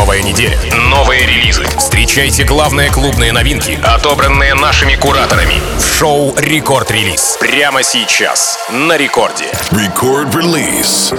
Новая неделя. Новые релизы. Встречайте главные клубные новинки, отобранные нашими кураторами. В шоу «Record Release». Прямо сейчас. На рекорде. Record Release.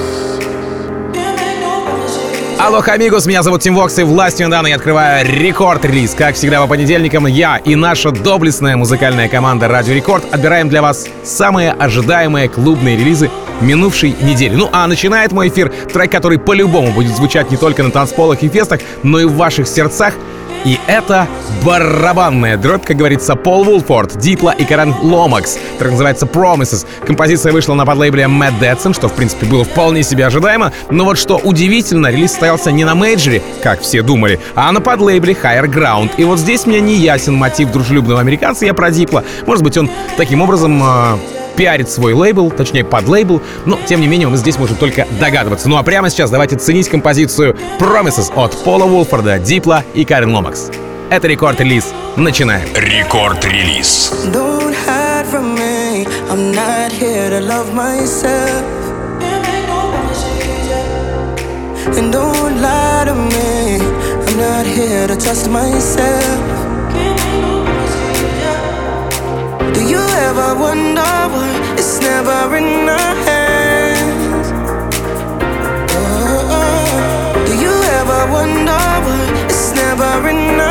Hola, amigos, меня зовут Тим Вокс, и властью недавно я открываю Record Release. Как всегда по понедельникам, я и наша доблестная музыкальная команда Радио Рекорд отбираем для вас самые ожидаемые клубные релизы минувшей недели. Ну а начинает мой эфир трек, который по-любому будет звучать не только на танцполах и фестах, но и в ваших сердцах — и это барабанная дробь, как говорится, Пол Вулфорд, Дипла и Карен Ломакс. Трек называется Promises. Композиция вышла на подлейбле Mad Детсон, что, в принципе, было вполне себе ожидаемо. Но вот что удивительно, релиз состоялся не на мейджоре, как все думали, а на подлейбле Higher Ground. И вот здесь мне не ясен мотив дружелюбного американца, я про Дипла. Может быть, он таким образом э, пиарит свой лейбл, точнее под лейбл, но тем не менее мы здесь можем только догадываться. Ну а прямо сейчас давайте ценить композицию Promises от Пола Уолфорда, Дипла и Карен Ломакс. Это рекорд-релиз. Начинаем. Рекорд-релиз. Don't hide from me. I'm not here to love myself. And don't lie to me. I'm not here to trust myself. You ever wonder why it's never in our hands? Oh, oh, oh. do you ever wonder why it's never in our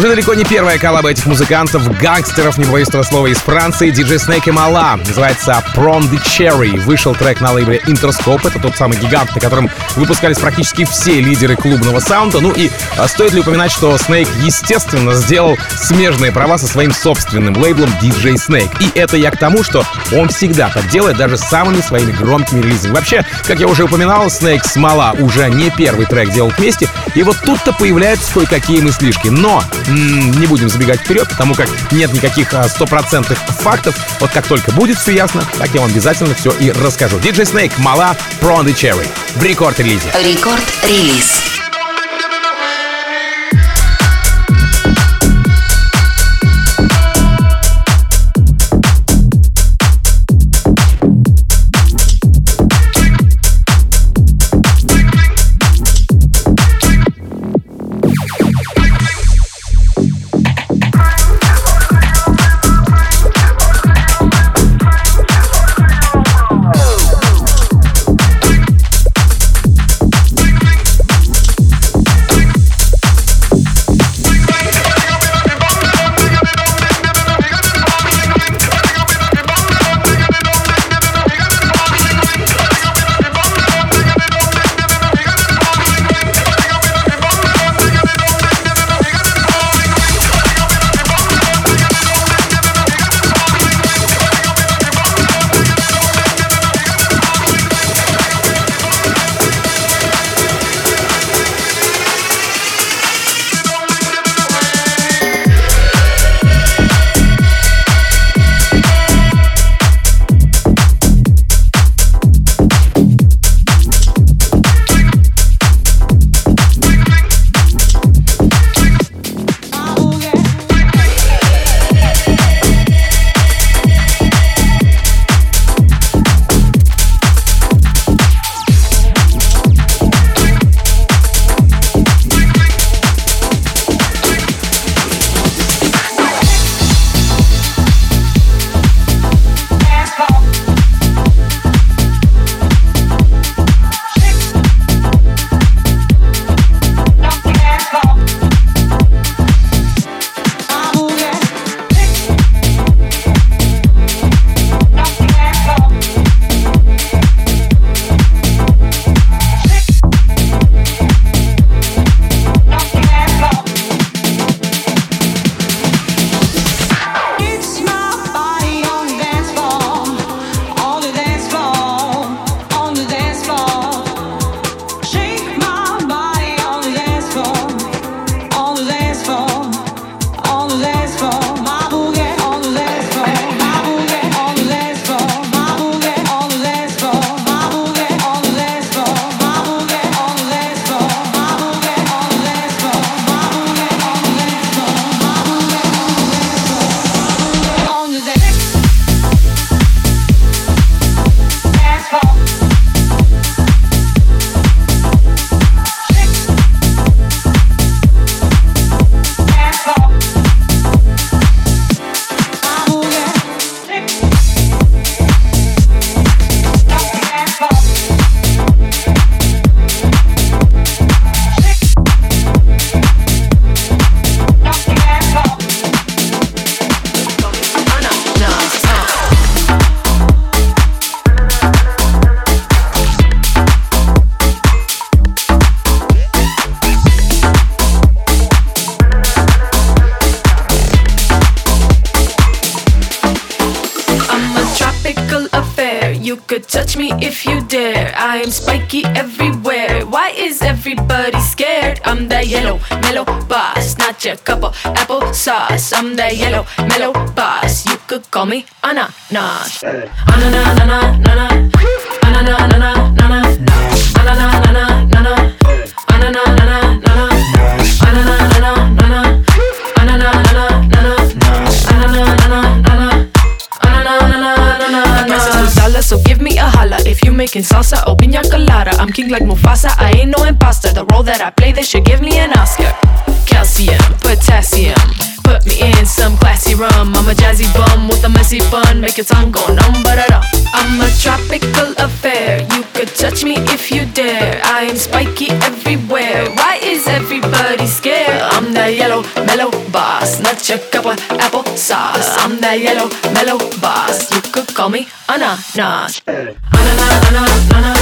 Уже далеко не первая коллаба этих музыкантов, гангстеров, не боюсь этого слова, из Франции, DJ Snake и Мала. Называется Prom the Cherry. Вышел трек на лейбле Interscope. Это тот самый гигант, на котором выпускались практически все лидеры клубного саунда. Ну и а, стоит ли упоминать, что Snake, естественно, сделал смежные права со своим собственным лейблом DJ Snake. И это я к тому, что он всегда так делает, даже с самыми своими громкими релизами. Вообще, как я уже упоминал, Snake с Мала уже не первый трек делал вместе, и вот тут-то появляются кое-какие мыслишки. Но не будем забегать вперед, потому как нет никаких а, стопроцентных фактов. Вот как только будет все ясно, так я вам обязательно все и расскажу. DJ Snake, Мала, Pro the Cherry в рекорд-релизе. Рекорд-релиз. your tongue, go. I'm a tropical affair. You could touch me if you dare. I am spiky everywhere. Why is everybody scared? I'm the yellow mellow boss, not your cup of apple sauce. I'm the yellow mellow boss. You could call me ananas. Ananas, ananas, ananas.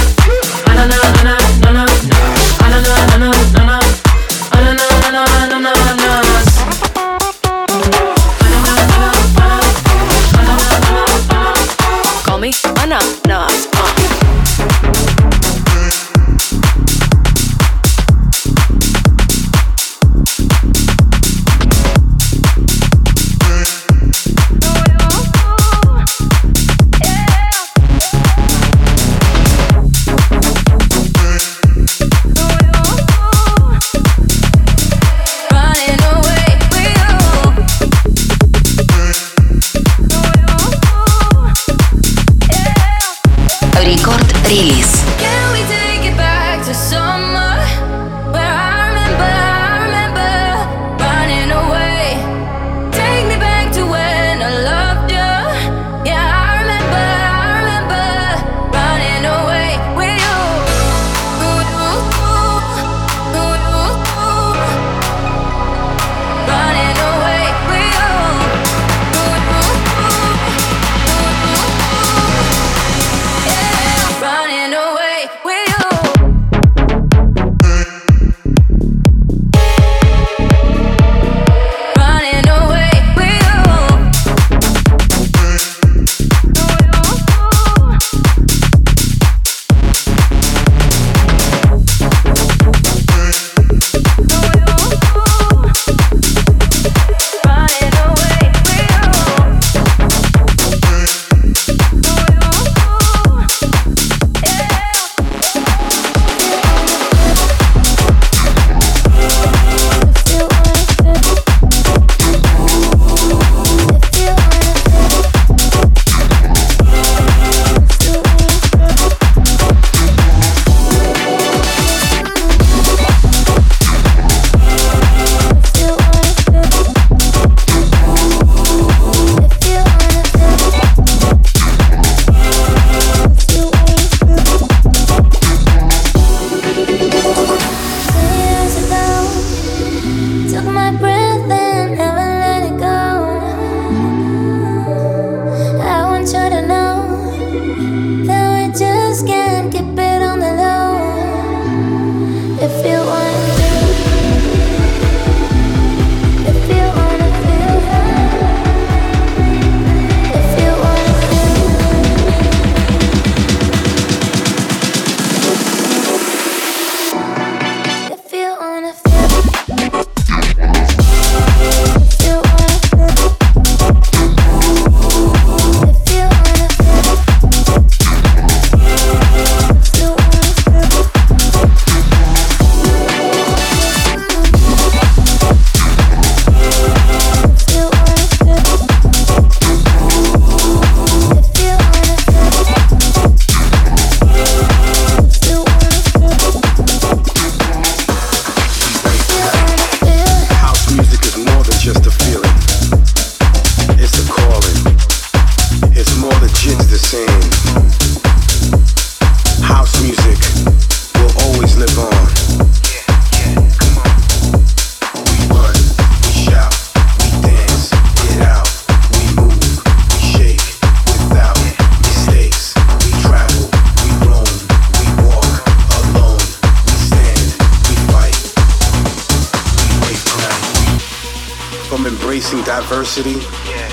embracing diversity yeah.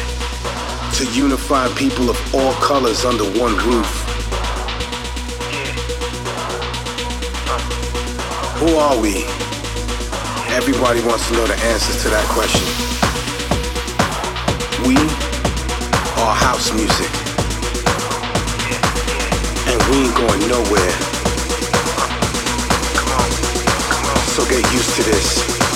to unify people of all colors under one roof. Who are we? Everybody wants to know the answers to that question. We are house music. And we ain't going nowhere. So get used to this.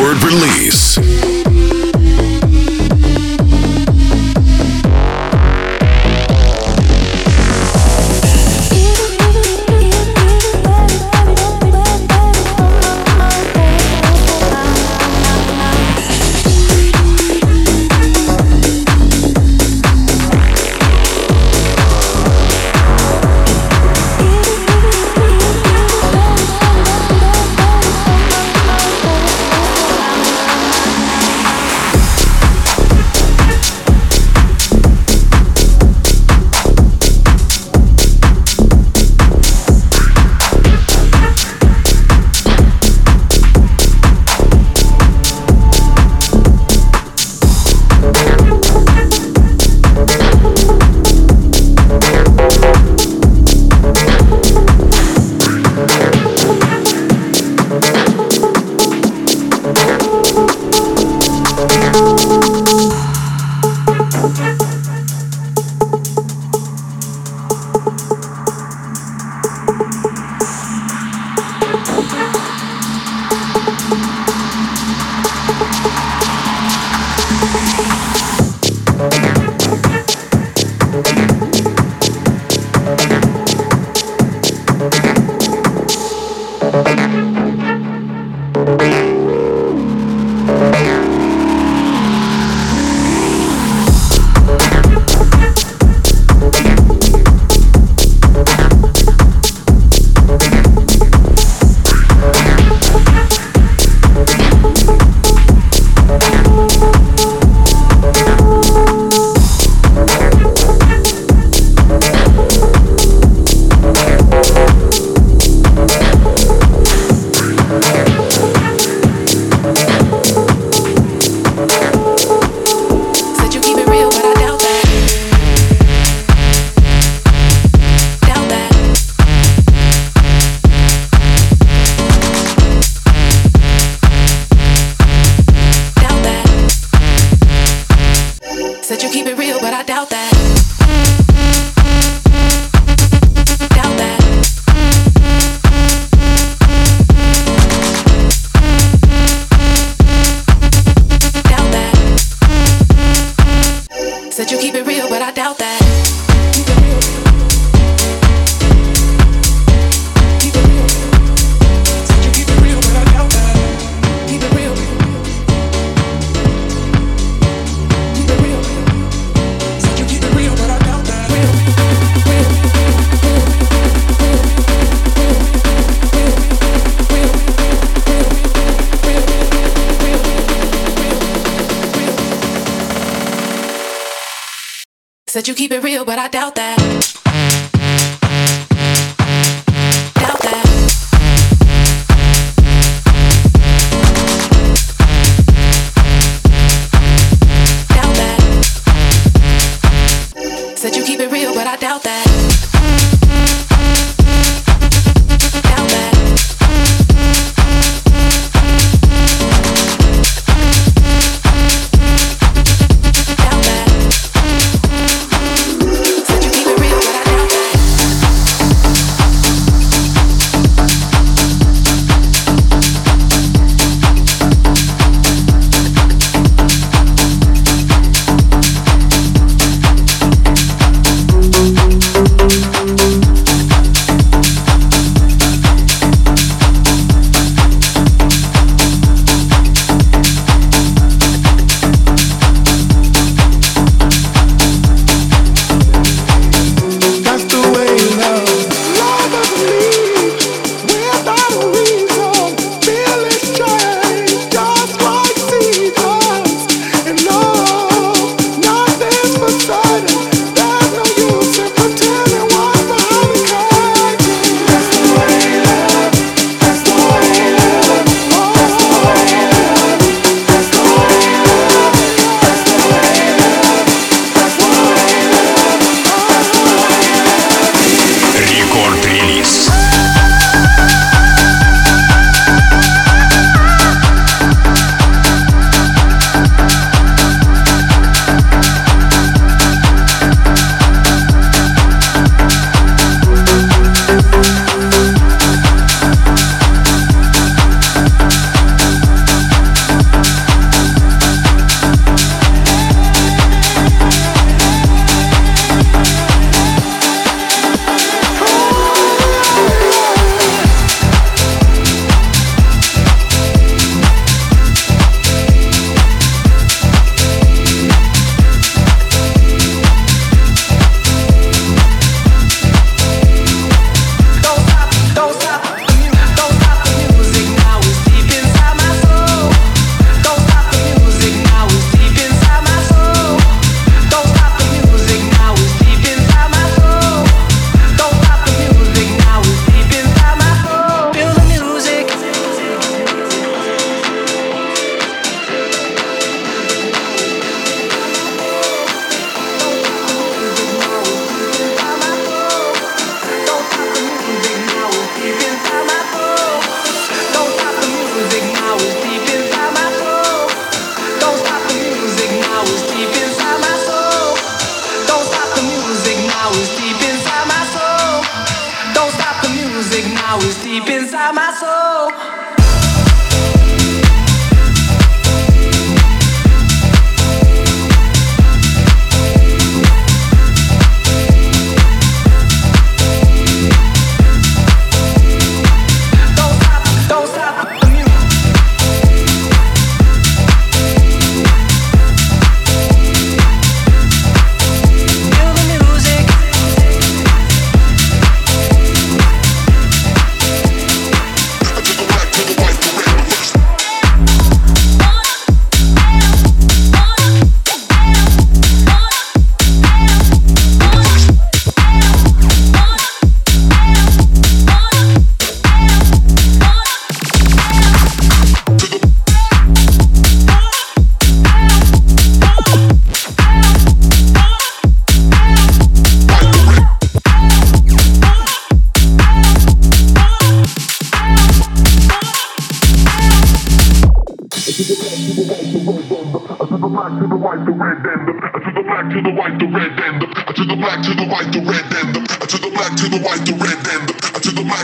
Record release.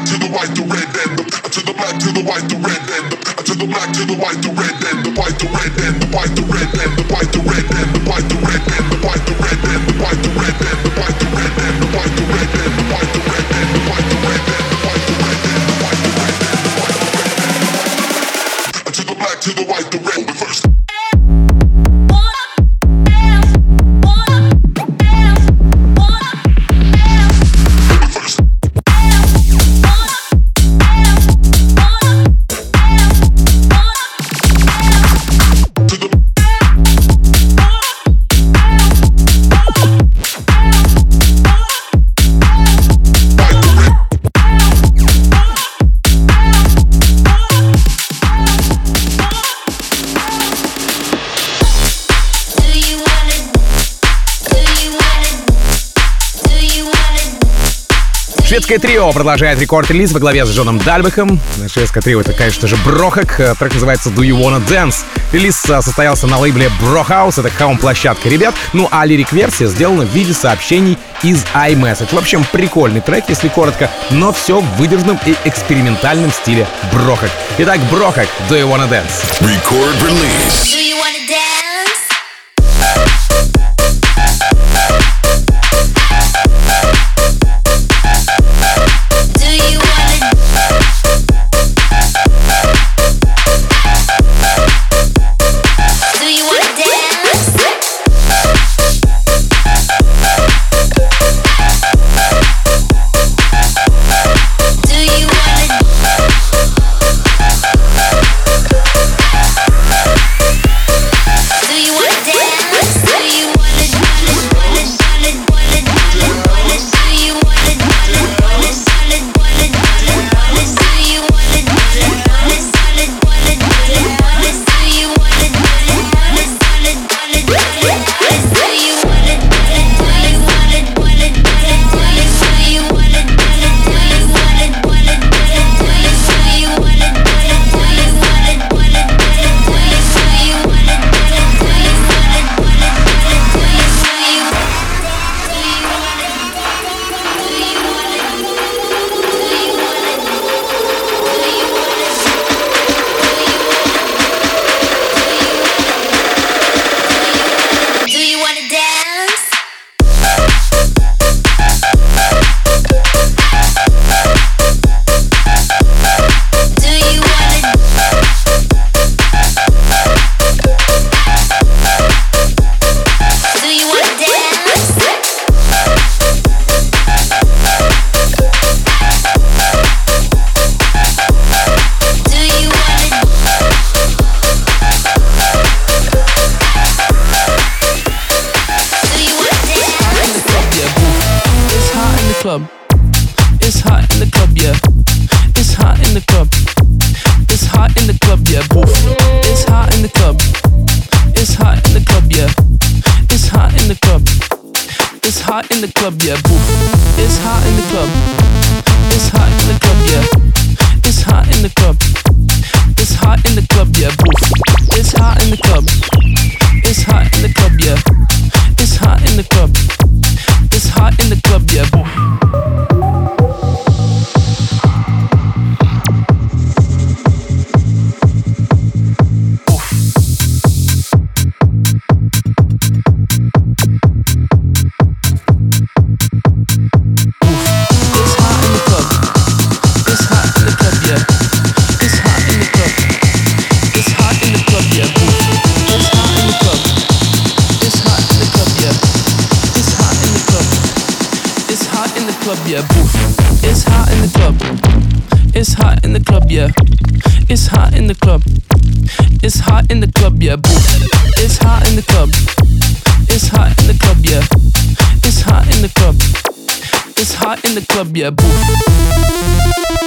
to the white, the red and the to the black to the white, the red and the to the black to the white, the red and the white, the red and the white, the red and the white, the red and the white, the red and the white, the red and the white, the red and the white, the red and the white, the red and the white, the red and the white, the red and the white, the red and the white, the red and the white, the red and the white, the red, to the white, the red, to the white, the red, then the white, the red, then the white, the red, then the white, the red, then the white, the red, then the white, the red, трио продолжает рекорд-релиз во главе с Джоном Дальбехом. Шведское трио — это, конечно же, Брохак. Э, Трек называется «Do You Wanna Dance?». Релиз э, состоялся на лейбле Брохаус, это хаум-площадка ребят. Ну а лирик-версия сделана в виде сообщений из iMessage. В общем, прикольный трек, если коротко, но все в выдержанном и экспериментальном стиле Брохак. Итак, Брохак, «Do You Wanna Dance?». Record release. It's hot in the club, yeah. It's hot in the club. It's hot in the club, yeah. It's hot in the club. It's hot in the club, yeah.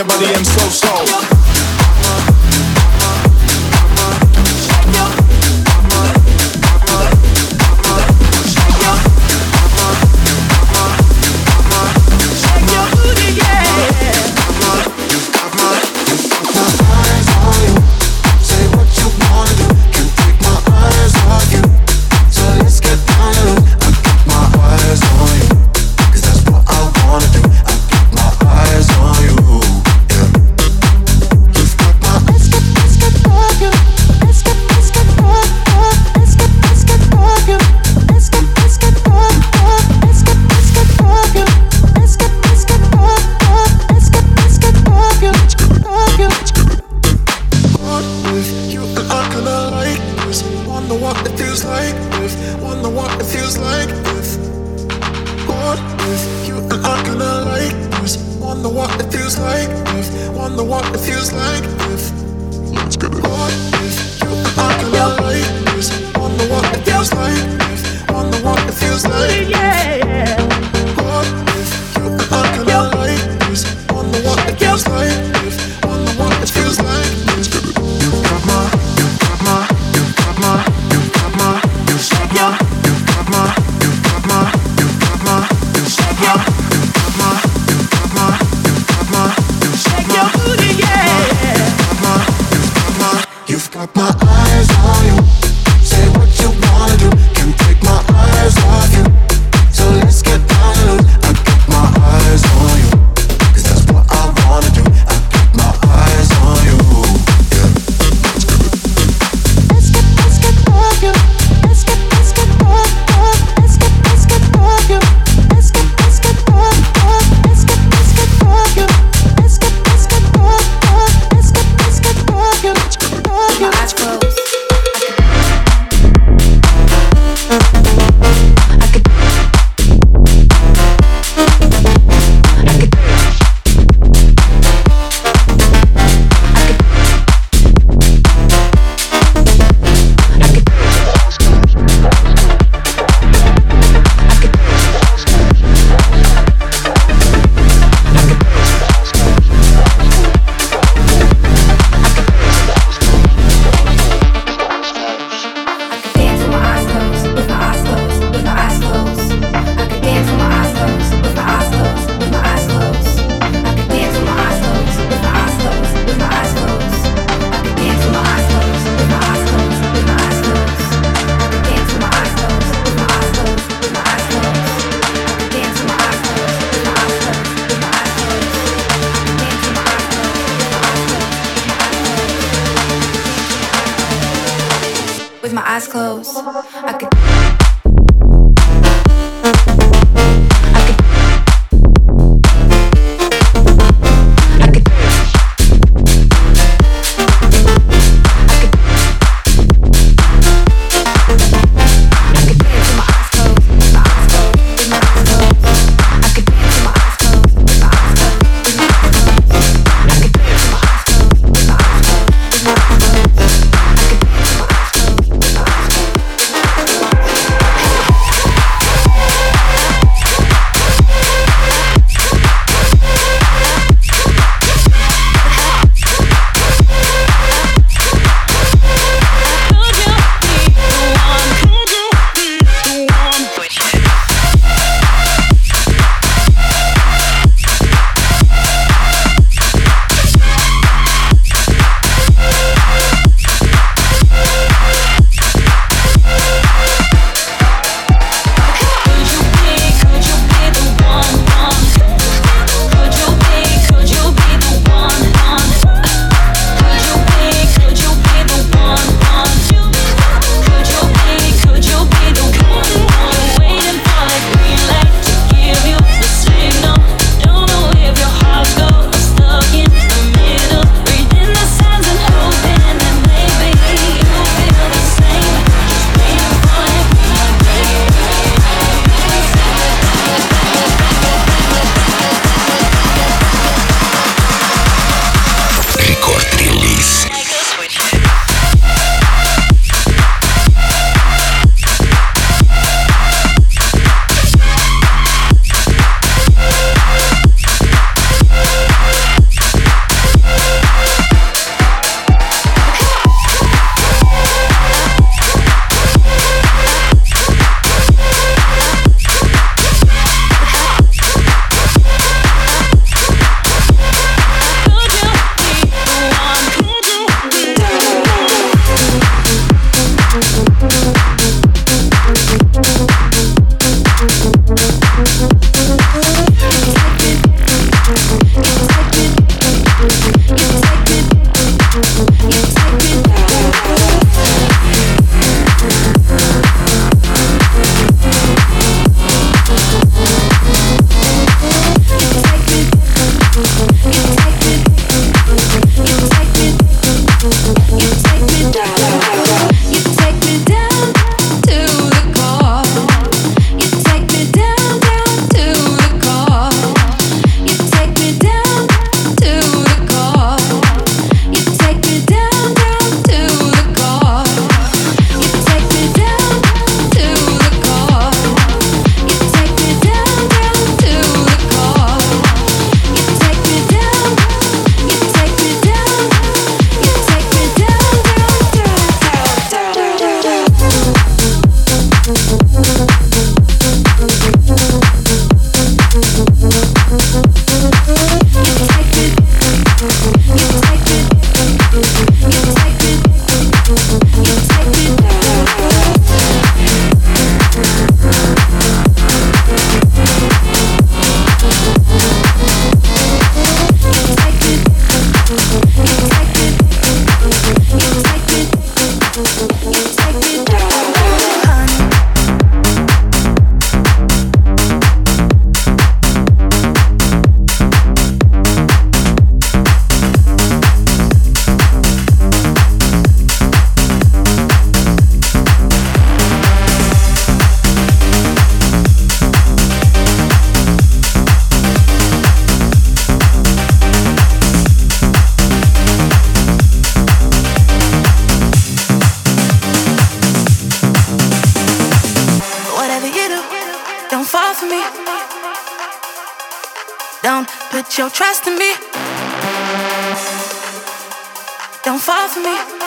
your body and trust me. Don't put your trust in me. Don't fall for me.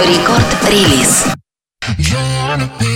Рекорд-релиз. Record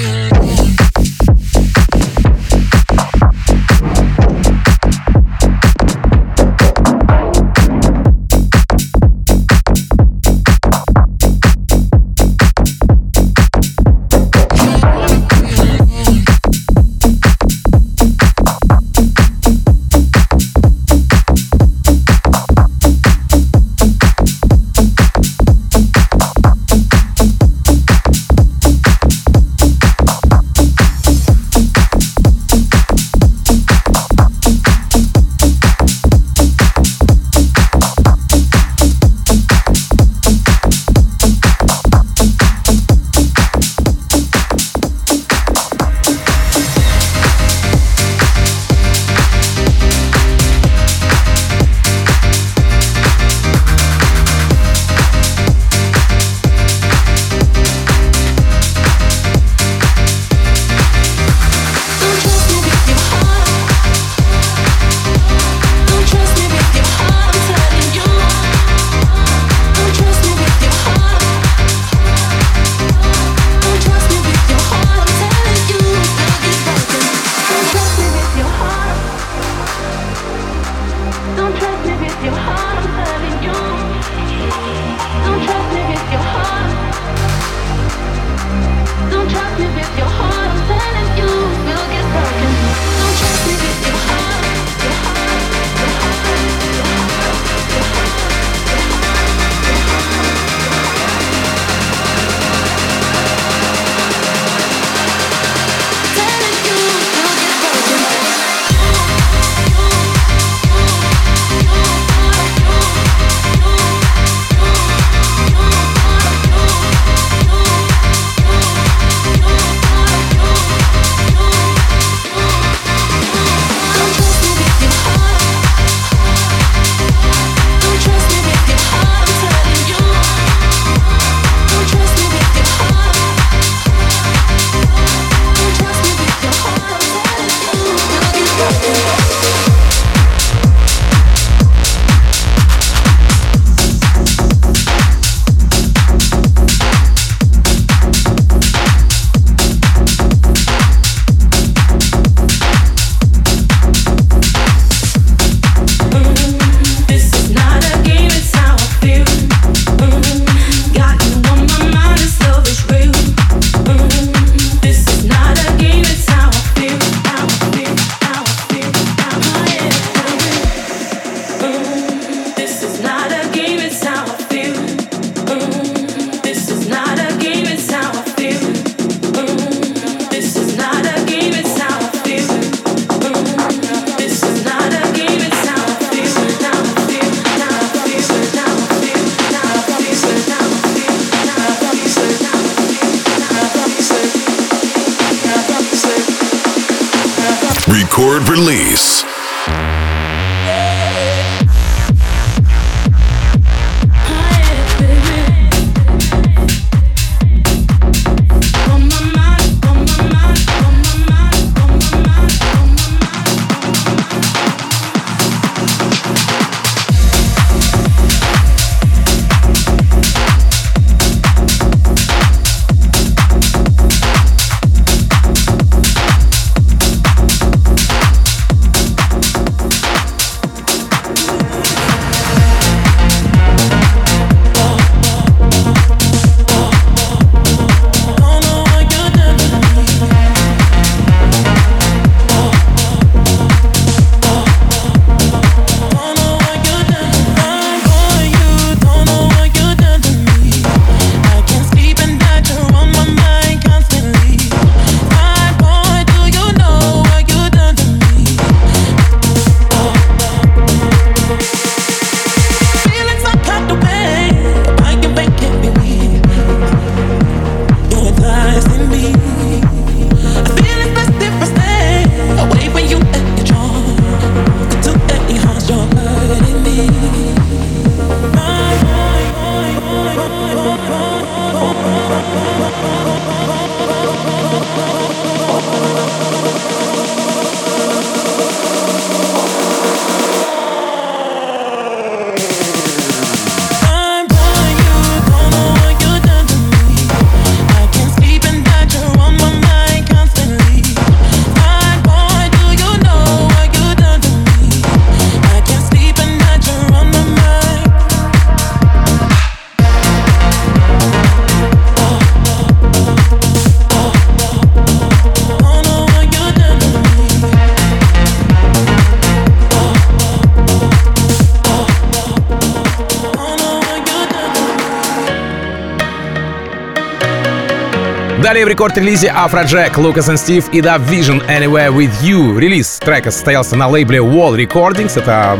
в рекорд-релизе Afrojack, Lucas and Steve и Dub Vision Anywhere With You. Релиз трека состоялся на лейбле Wall Recordings, это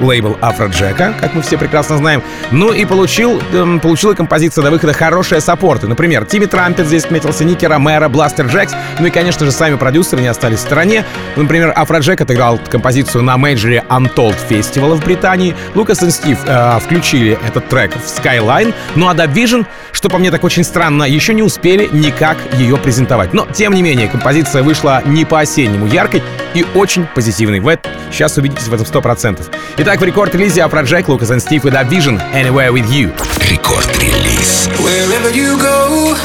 лейбл Afrojack, как мы все прекрасно знаем. Ну и получил, эм, получила композиция до выхода хорошие саппорты. Например, Тимми Трампет здесь отметился, Ники Ромеро, Бластер Джекс. Ну и, конечно же, сами продюсеры не остались в стороне. Например, Afrojack отыграл композицию на мейджоре Untold Festival в Британии. Lucas and Steve э, включили этот трек в Skyline. Ну а Dub Vision, что по мне так очень странно, еще не успели никак ее презентовать. Но, тем не менее, композиция вышла не по-осеннему яркой и очень позитивной. Вы сейчас убедитесь в этом 100%. Итак, в рекорд-релизе Lucas and Steve и Dub Vision Anywhere With You. Рекорд-релиз. Wherever you go,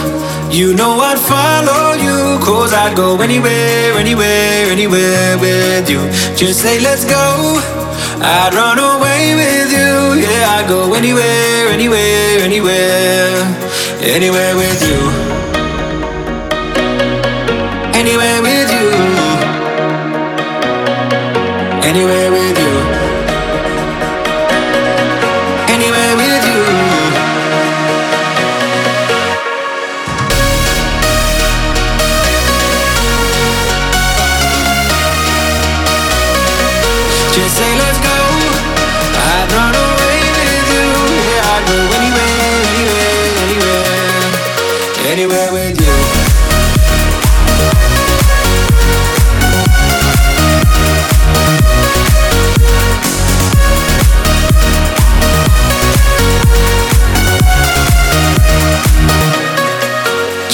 you know I'd follow you. Cause I'd go anywhere, anywhere, anywhere with you. Just say, let's go. I'd run away with you. Yeah, I'd go anywhere, anywhere, anywhere. Anywhere with you. Anywhere with you. Anywhere with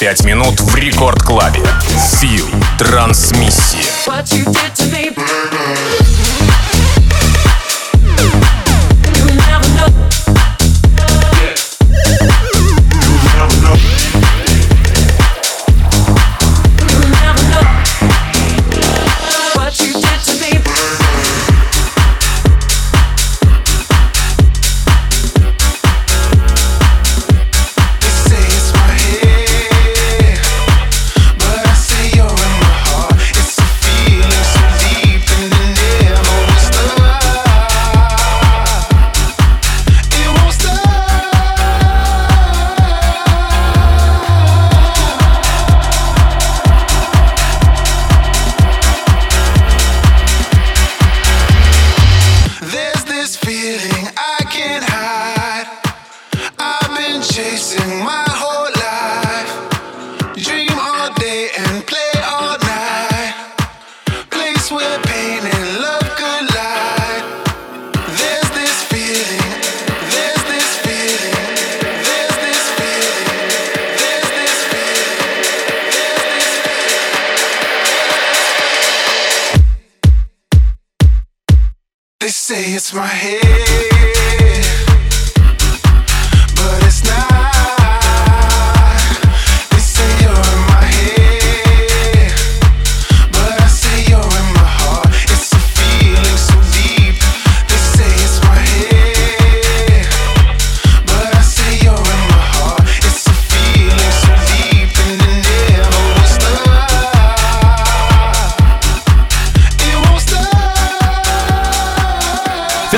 45 минут в рекорд-клабе. Фил. Трансмиссия.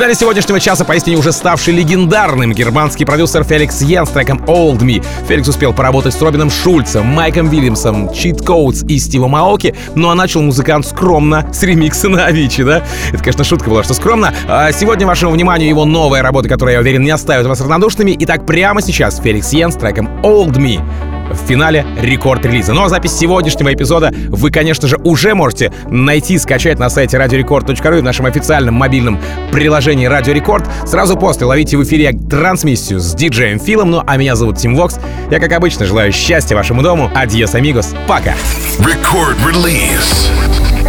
Финале сегодняшнего часа поистине уже ставший легендарным германский продюсер Феликс Йен с треком Old Me. Феликс успел поработать с Робином Шульцем, Майком Вильямсом, Чит Коутс и Стивом Аоки, ну а начал музыкант скромно с ремикса на Авичи, да? Это, конечно, шутка была, что скромно. А сегодня вашему вниманию его новая работа, которая, я уверен, не оставит вас равнодушными. Итак, прямо сейчас Феликс Йен с треком Old Me в финале рекорд релиза. Ну а запись сегодняшнего эпизода вы, конечно же, уже можете найти, скачать на сайте radiorecord.ru и в нашем официальном мобильном приложении Радио Рекорд. Сразу после ловите в эфире трансмиссию с диджеем Филом. Ну а меня зовут Тим Вокс. Я, как обычно, желаю счастья вашему дому. Адьос, амигос. Пока. Record release.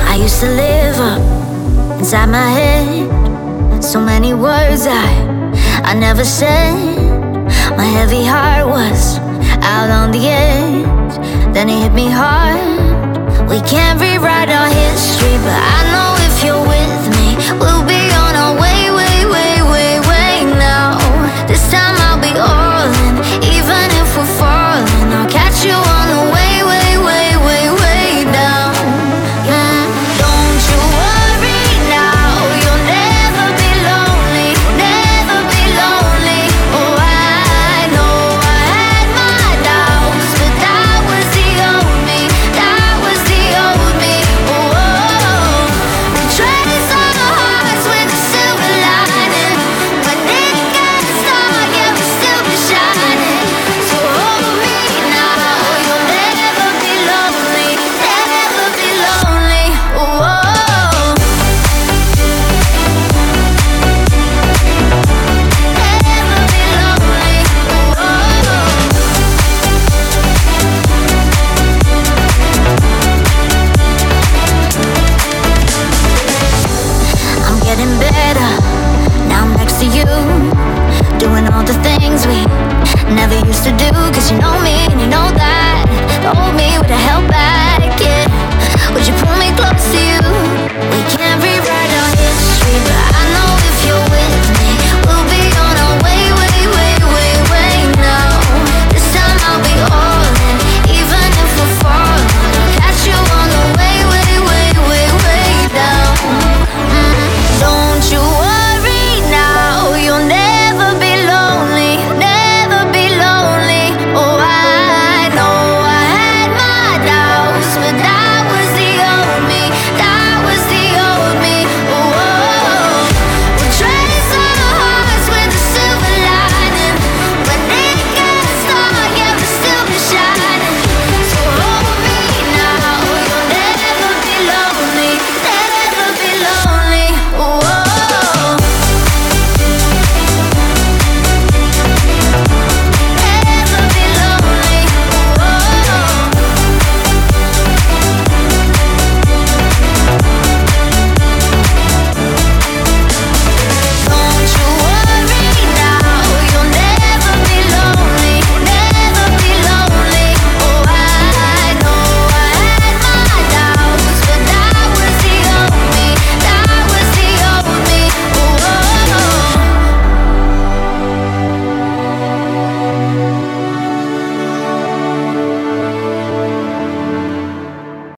I used to live up inside my head. So many words I I never said. My heavy heart was out on the edge. Then it hit me hard. We can't rewrite our history, but I know.